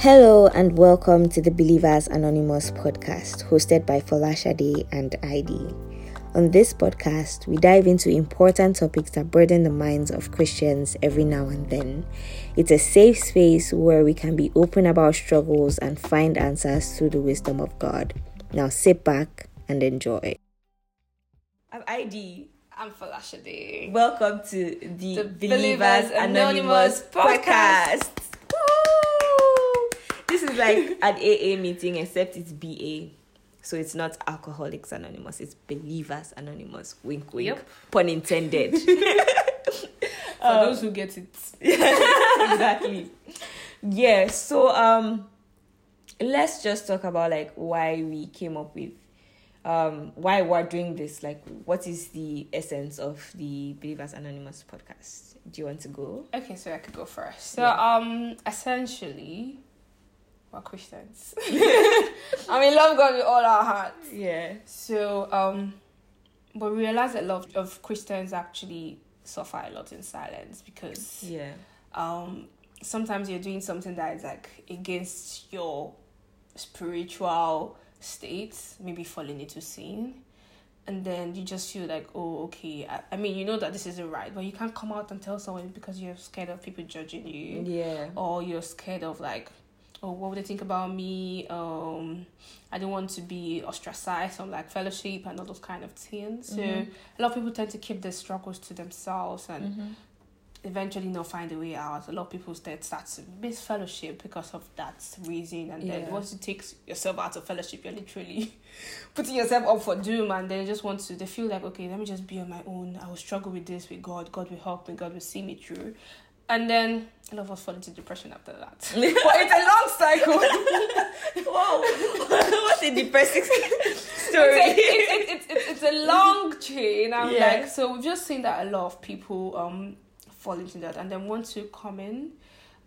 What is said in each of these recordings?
Hello and welcome to the Believers Anonymous podcast, hosted by Falashade and ID. On this podcast, we dive into important topics that burden the minds of Christians every now and then. It's a safe space where we can be open about struggles and find answers through the wisdom of God. Now sit back and enjoy. I'm ID. I'm Falashade. Welcome to the, The Believers, Believers Anonymous, Anonymous podcast. podcast. Woo! This is like an AA meeting, except it's BA. So it's not Alcoholics Anonymous, it's Believers Anonymous. Wink, wink. Yep. Pun intended. For Um, those who get it. exactly. Yeah, so um let's just talk about like why we came up with um why we're doing this like what is the essence of the believers anonymous podcast do you want to go Okay, so I could go first. So, Yeah. um, essentially, we're Christians. I mean, love God with all our hearts. yeah. So, um, but we realize that a lot of Christians actually suffer a lot in silence because yeah. um sometimes you're doing something that is like against your spiritual state maybe falling into sin. And then you just feel like oh okay I, I mean you know that this isn't right but you can't come out and tell someone because you're scared of people judging you. Yeah. Or you're scared of like oh what would they think about me um i don't want to be ostracized from like fellowship and all those kind of things so Mhm. a lot of people tend to keep their struggles to themselves and Mhm. eventually not find a way out. A lot of people start start to miss fellowship because of that reason, and Yeah. then once you take yourself out of fellowship, you're literally putting yourself up for doom, and then you just want to. They feel like okay, let me just be on my own. I will struggle with this with God. God will help me. God will see me through. And then a lot of us fall into depression after that. but it's a long cycle. Whoa, what a depressing it's, story. a, it's, it's, it's, it's a long chain. I'm Yeah. like, so we've just seen that a lot of people um fall into that and then want to come in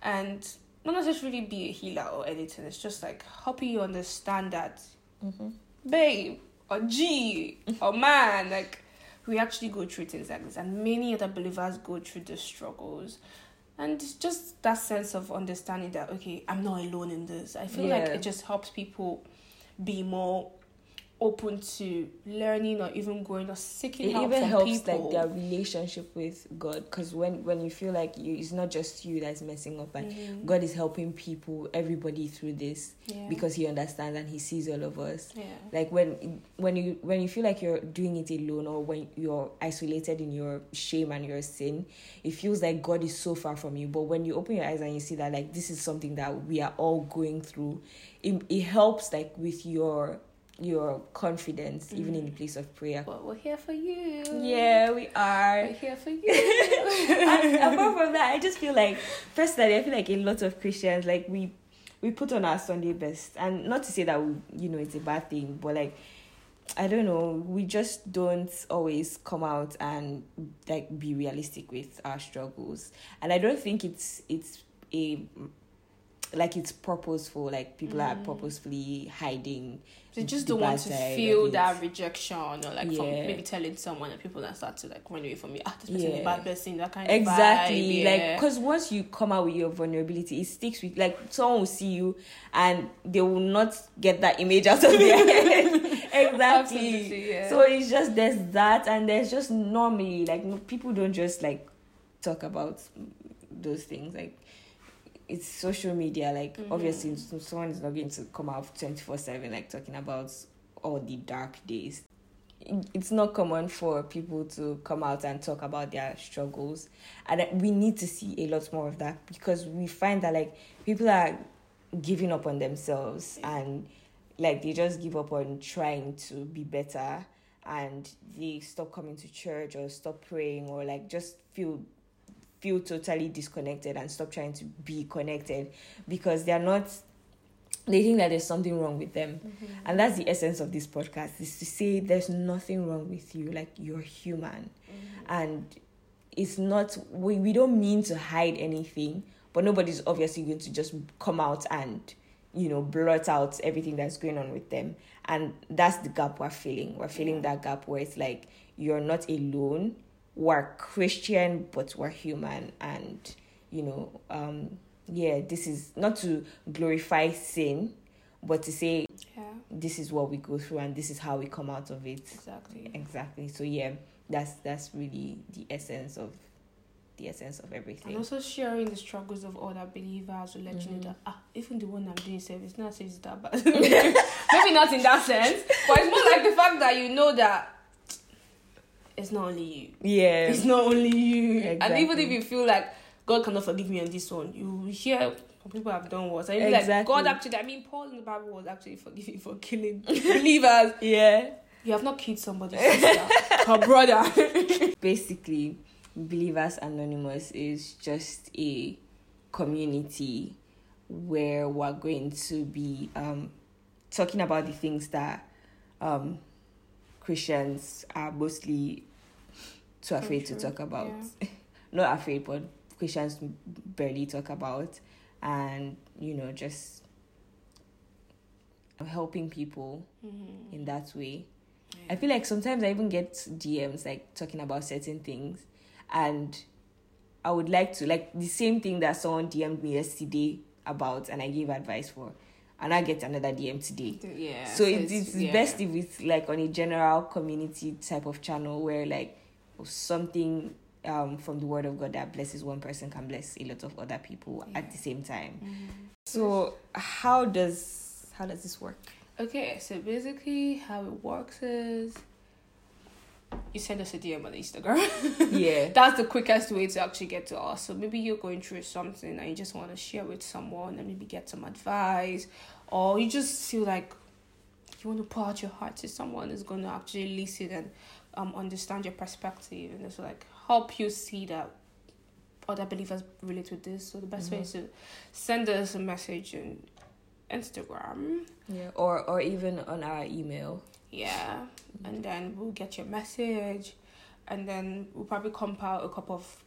and not necessarily be a healer or anything. It's just like helping you understand that, Mhm. babe or G or man, like we actually go through things like this, and many other believers go through the struggles. And just that sense of understanding that okay, I'm not alone in this. I feel like it just helps people be more open to learning or even going or seeking it help even from helps people. like their relationship with god because when when you feel like you it's not just you that's messing up and Mhm. god is helping people everybody through this yeah. because he understands and he sees all of us yeah. like when when you when you feel like you're doing it alone or when you're isolated in your shame and your sin it feels like god is so far from you but when you open your eyes and you see that like this is something that we are all going through it, it helps like with your your confidence even in the place of prayer. But we're here for you. yeah we are. We're here for you. and apart from that, I just feel like personally, I feel like a lot of Christians like we we put on our Sunday best, and not to say that we, you know it's a bad thing, but like I don't know, we just don't always come out and like be realistic with our struggles, and I don't think it's it's a like it's purposeful like people are Mm. purposefully hiding They just the don't want to feel that rejection or like from maybe telling someone and people that start to like run away from you. Ah, this person is Yeah. a bad person. That kind of exactly like yeah. because once you come out with your vulnerability it sticks with like someone will see you and they will not get that image out of their head exactly yeah. so it's just there's that and there's just normally like people don't just like talk about those things like it's social media like Mhm. obviously someone is not going to come out 24 7 like talking about all the dark days it's not common for people to come out and talk about their struggles and we need to see a lot more of that because we find that like people are giving up on themselves and like they just give up on trying to be better and they stop coming to church or stop praying or like just feel feel totally disconnected and stop trying to be connected because they're not they think that there's something wrong with them. Mhm. and that's the essence of this podcast is to say there's nothing wrong with you like you're human. Mhm. and it's not we, we don't mean to hide anything but nobody's obviously going to just come out and you know blurt out everything that's going on with them. And that's the gap we're feeling we're feeling that gap where it's like you're not alone we're christian but we're human and you know um yeah, this is not to glorify sin, but to say Yeah, this is what we go through and this is how we come out of it. exactly. Exactly. So yeah, that's that's really the essence of the essence of everything. And also sharing the struggles of other believers will let you know Mhm. that ah, even the one I'm doing service, not say it's that bad. Maybe not in that sense, but it's more like the fact that you know that it's not only you. Yeah. It's not only you. Exactly. And even if you feel like God cannot forgive me on this one, you hear people have done worse. And you'll be like, God actually, I mean, Paul in the Bible was actually forgiving for killing believers. Yeah. You have not killed somebody, sister, her brother. Basically, Believers Anonymous is just a community where we're going to be um, talking about the things that um, Christians are mostly too afraid to talk about. yeah. Not afraid, but Christians barely talk about. And, you know, just helping people Mhm. in that way. Yeah. I feel like sometimes I even get DMs like talking about certain things, and I would like to like the same thing that someone DM'd me yesterday about, and I gave advice for, and I get another DM today. Yeah. so it's, it's yeah. best if it's like on a general community type of channel where like something um from the word of God that blesses one person can bless a lot of other people at the same time. Mhm. So how does how does this work? Okay, so basically how it works is you send us a DM on Instagram. yeah. That's the quickest way to actually get to us. So maybe you're going through something and you just want to share with someone and maybe get some advice, or you just feel like you want to pour out your heart to someone who's going to actually listen and um, understand your perspective and just like help you see that other believers relate with this. So the best way Mhm. is to send us a message on Instagram. Yeah. Or or even on our email. Yeah, and then we'll get your message, and then we'll probably compile a couple of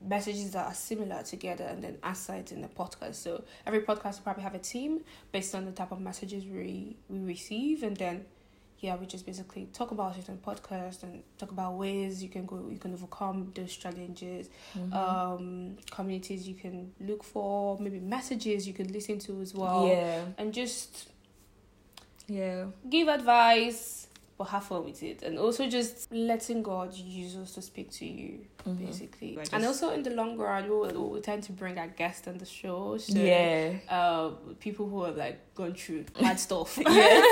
messages that are similar together and then answer it in the podcast. So every podcast will probably have a team based on the type of messages we we receive, and then yeah, we just basically talk about it in podcast and talk about ways you can go you can overcome those challenges, Mhm. um, communities you can look for, maybe messages you can listen to as well, yeah. and just Yeah. give advice but have fun with it and also just letting god use us to speak to you Mhm. basically We're and also in the long run we'll, we'll tend to bring our guests on the show so yeah. uh people who have like gone through hard stuff Yeah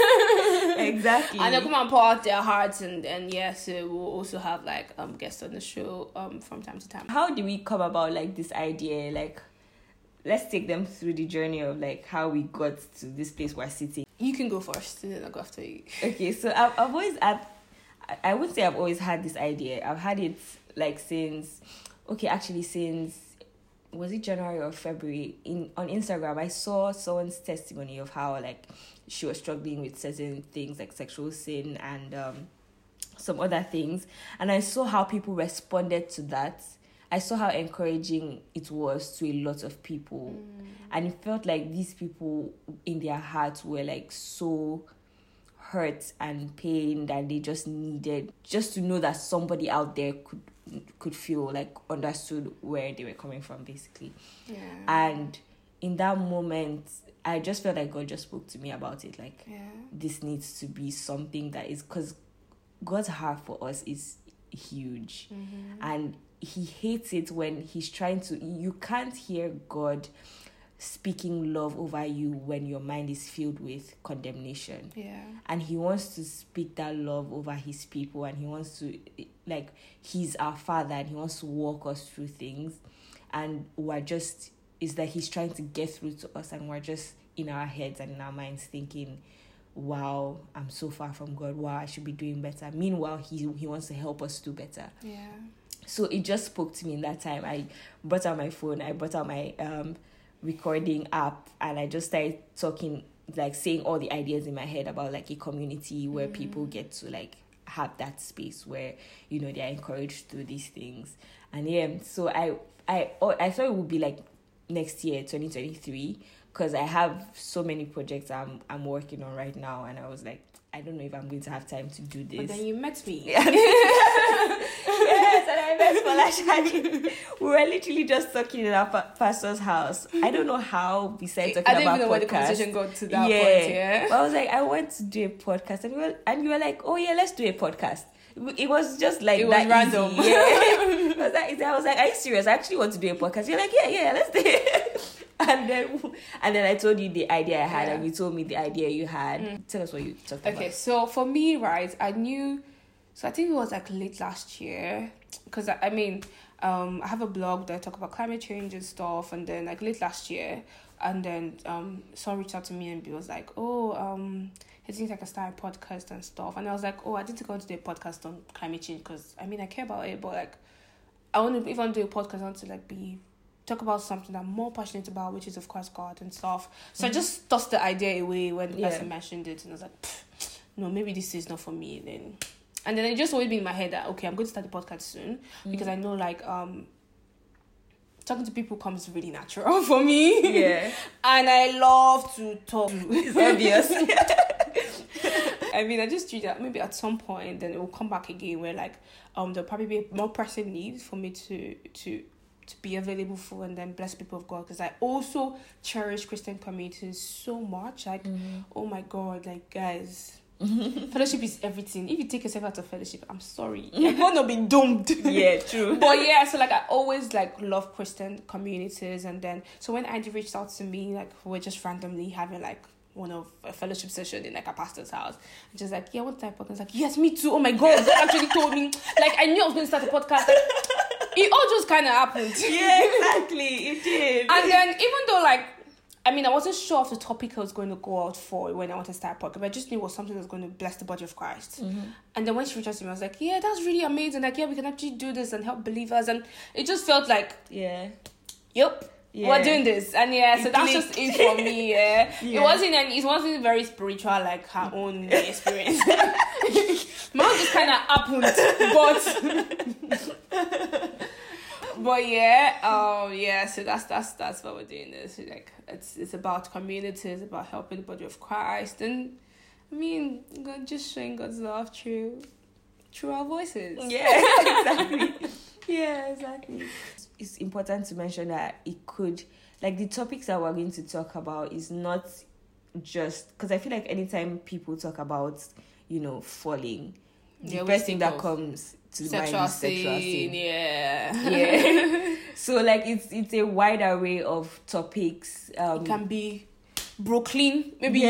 exactly. and they'll come and pour out their hearts and and yeah so we'll also have like um guests on the show um from time to time How do we come about like this idea? Like, let's take them through the journey of like how we got to this place we're sitting. you can go first and then i'll go after you Okay, so I've, I've always had, I- would say I've always had this idea. I've had it like since, okay, actually since, was it January or February? In on Instagram, I saw someone's testimony of how like she was struggling with certain things like sexual sin and um, some other things, and I saw how people responded to that. I saw how encouraging it was to a lot of people. And it felt like these people in their hearts were like so hurt and pained and they just needed just to know that somebody out there could could feel like understood where they were coming from basically. Yeah. And in that moment i just felt like god just spoke to me about it like yeah. this needs to be something that is because god's heart for us is huge. Mhm. and he hates it when he's trying to you can't hear god speaking love over you when your mind is filled with condemnation. Yeah. And he wants to speak that love over his people and he wants to like he's our father and he wants to walk us through things. And we're just is that he's trying to get through to us and we're just in our heads and in our minds thinking wow i'm so far from god. Wow i should be doing better. Meanwhile he he wants to help us do better. Yeah so it just spoke to me in that time. I brought out my phone i brought out my um recording app and i just started talking like saying all the ideas in my head about like a community where people get to like have that space where you know they're encouraged through these things. And yeah so i i oh, i thought it would be like next year 2023 because i have so many projects i'm i'm working on right now and i was like i don't know if i'm going to have time to do this but then you met me I I we were literally just talking in our pa- pastor's house. I don't know how, we besides talking I don't about even know where the conversation got to that yeah. point. Yeah. But I was like, I want to do a podcast, and you were, and you were like, oh yeah, let's do a podcast. It was just like It was that random. Easy. Yeah. was that easy. I was like, are you serious? I actually want to do a podcast. You're like, yeah, yeah, let's do it. And then, and then I told you the idea I had, Yeah. and you told me the idea you had. Mm. Tell us what you talked Okay, about. Okay, so for me, right, I knew. So I think it was like late last year, because I, I mean, um, I have a blog that I talk about climate change and stuff, and then like late last year, and then um, someone reached out to me and was like, "Oh, um, it seems like I start a podcast and stuff," and I was like, "Oh, I didn't go to do a podcast on climate change because I mean I care about it, but like, I want to want do a podcast, I want to like be." Talk about something that I'm more passionate about, which is of course God and stuff. So I just tossed the idea away when the Yeah. person mentioned it, and I was like, no, maybe this is not for me then. And then it just always been in my head that okay, I'm going to start the podcast soon because I know like um talking to people comes really natural for me. Yeah, and I love to talk. it's obvious. I mean, I just treat that maybe at some point, then it will come back again where like um there'll probably be more pressing needs for me to to to be available for and then bless people of God because I also cherish Christian communities so much. Like, oh my God, like guys. fellowship is everything. If you take yourself out of fellowship, I'm sorry. You're gonna be doomed. yeah, true. but yeah, so like I always like love Christian communities, and then so when Andy reached out to me, like we're just randomly having like one of a fellowship session in like a pastor's house, and she's like, "Yeah, what type of?" I was like, "Yes, me too." Oh my god, God actually told me. Like I knew I was going to start a podcast. Like, it all just kind of happened. yeah, exactly. It did. And then even though like I mean I wasn't sure of the topic I was going to go out for when I wanted to start a podcast, but I just knew it was something that was going to bless the body of Christ. Mm-hmm. And then when she reached out to me, I was like, Yeah, that's really amazing. Like, yeah, we can actually do this and help believers and it just felt like, yeah. Yep. Yeah. We're doing this, and yeah, so It that's just it for me. Yeah, Yeah. it wasn't, and it wasn't very spiritual like her own experience. Mine just kind of happened, but but yeah, um, yeah. So that's that's that's what we're doing. This like it's it's about community. It's about helping the body of Christ, and I mean, God just showing God's love through through our voices. Yeah, exactly. yeah, exactly. It's important to mention that it could, like, the topics that we're going to talk about is not just because I feel like anytime people talk about, you know, falling, the Yeah, first thing that comes to mind Sexual is sexual sin, sin. yeah. Yeah. so like it's it's a wide array of topics. Um, It can be Brooklyn, maybe Yeah.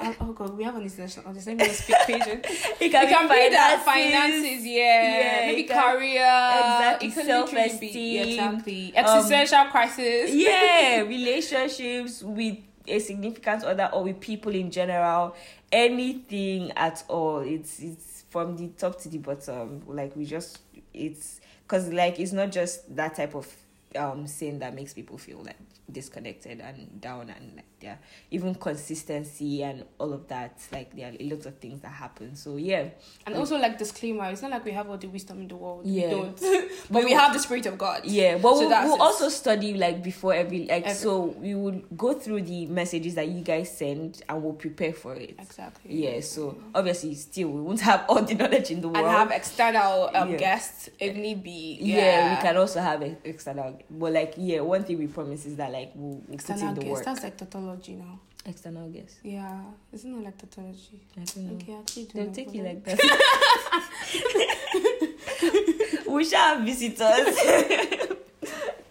yeah. Oh, oh god, we have an international. Let me just speak patient. it It can be that finances. yeah. Yeah, maybe can- career, exactly, can be self-esteem, exactly um, existential crisis. yeah relationships with a significant other or with people in general anything at all. It's it's from the top to the bottom. Like we just it's because like it's not just that type of um sin that makes people feel like disconnected and down and like yeah even consistency and all of that like there are lots of things that happen so yeah And also like disclaimer, it's not like we have all the wisdom in the world. Yeah. We don't. but we have the spirit of God. Yeah, but So we'll, we'll also study like before every like Every- so we will go through the messages that you guys send and we'll prepare for it. Exactly. Yeah, so obviously still we won't have all the knowledge in the world. And have external um, Yeah. guests if need be. yeah. we can also have external but like yeah, one thing we promise is that like we'll, we'll put External in the guests. work. That's like tautology now. External guess. Yeah. Isn't it like tautology? I don't know. Okay, actually, They'll don't take you like that. we shall have visitors.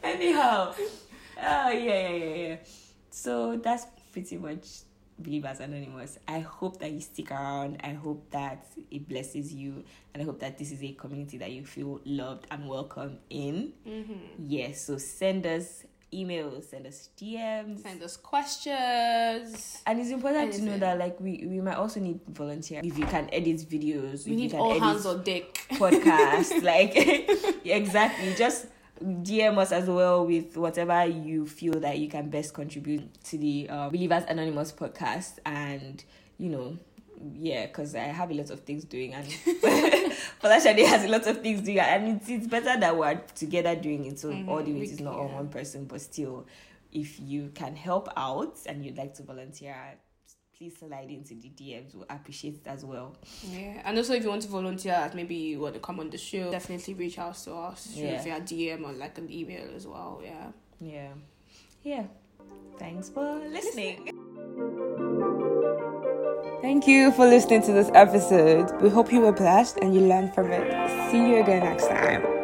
Anyhow. Oh yeah, yeah, yeah, yeah. So that's pretty much Believers Anonymous. I hope that you stick around. I hope that it blesses you. And I hope that this is a community that you feel loved and welcome in. Mm-hmm. Yes, so send us emails, send us DMs. Send us questions. And it's important to know that like we, we might also need volunteer if you can edit videos, We if you need can all edit hands on deck. podcast like exactly just dm us as well with whatever you feel that you can best contribute to the uh, believers anonymous podcast and you know yeah because i have a lot of things doing and Falashade has a lot of things doing and it's, it's better that we're together doing it so Mhm, all the we weight is not on one person but still if you can help out and you'd like to volunteer please slide into the DMs. We'll appreciate it as well. Yeah, and also if you want to volunteer, maybe you want to come on the show, definitely reach out to us Yeah. via DM or like an email as well. Yeah. Yeah. Yeah. Thanks for listening. Thank you for listening to this episode. We hope you were blessed and you learned from it. See you again next time.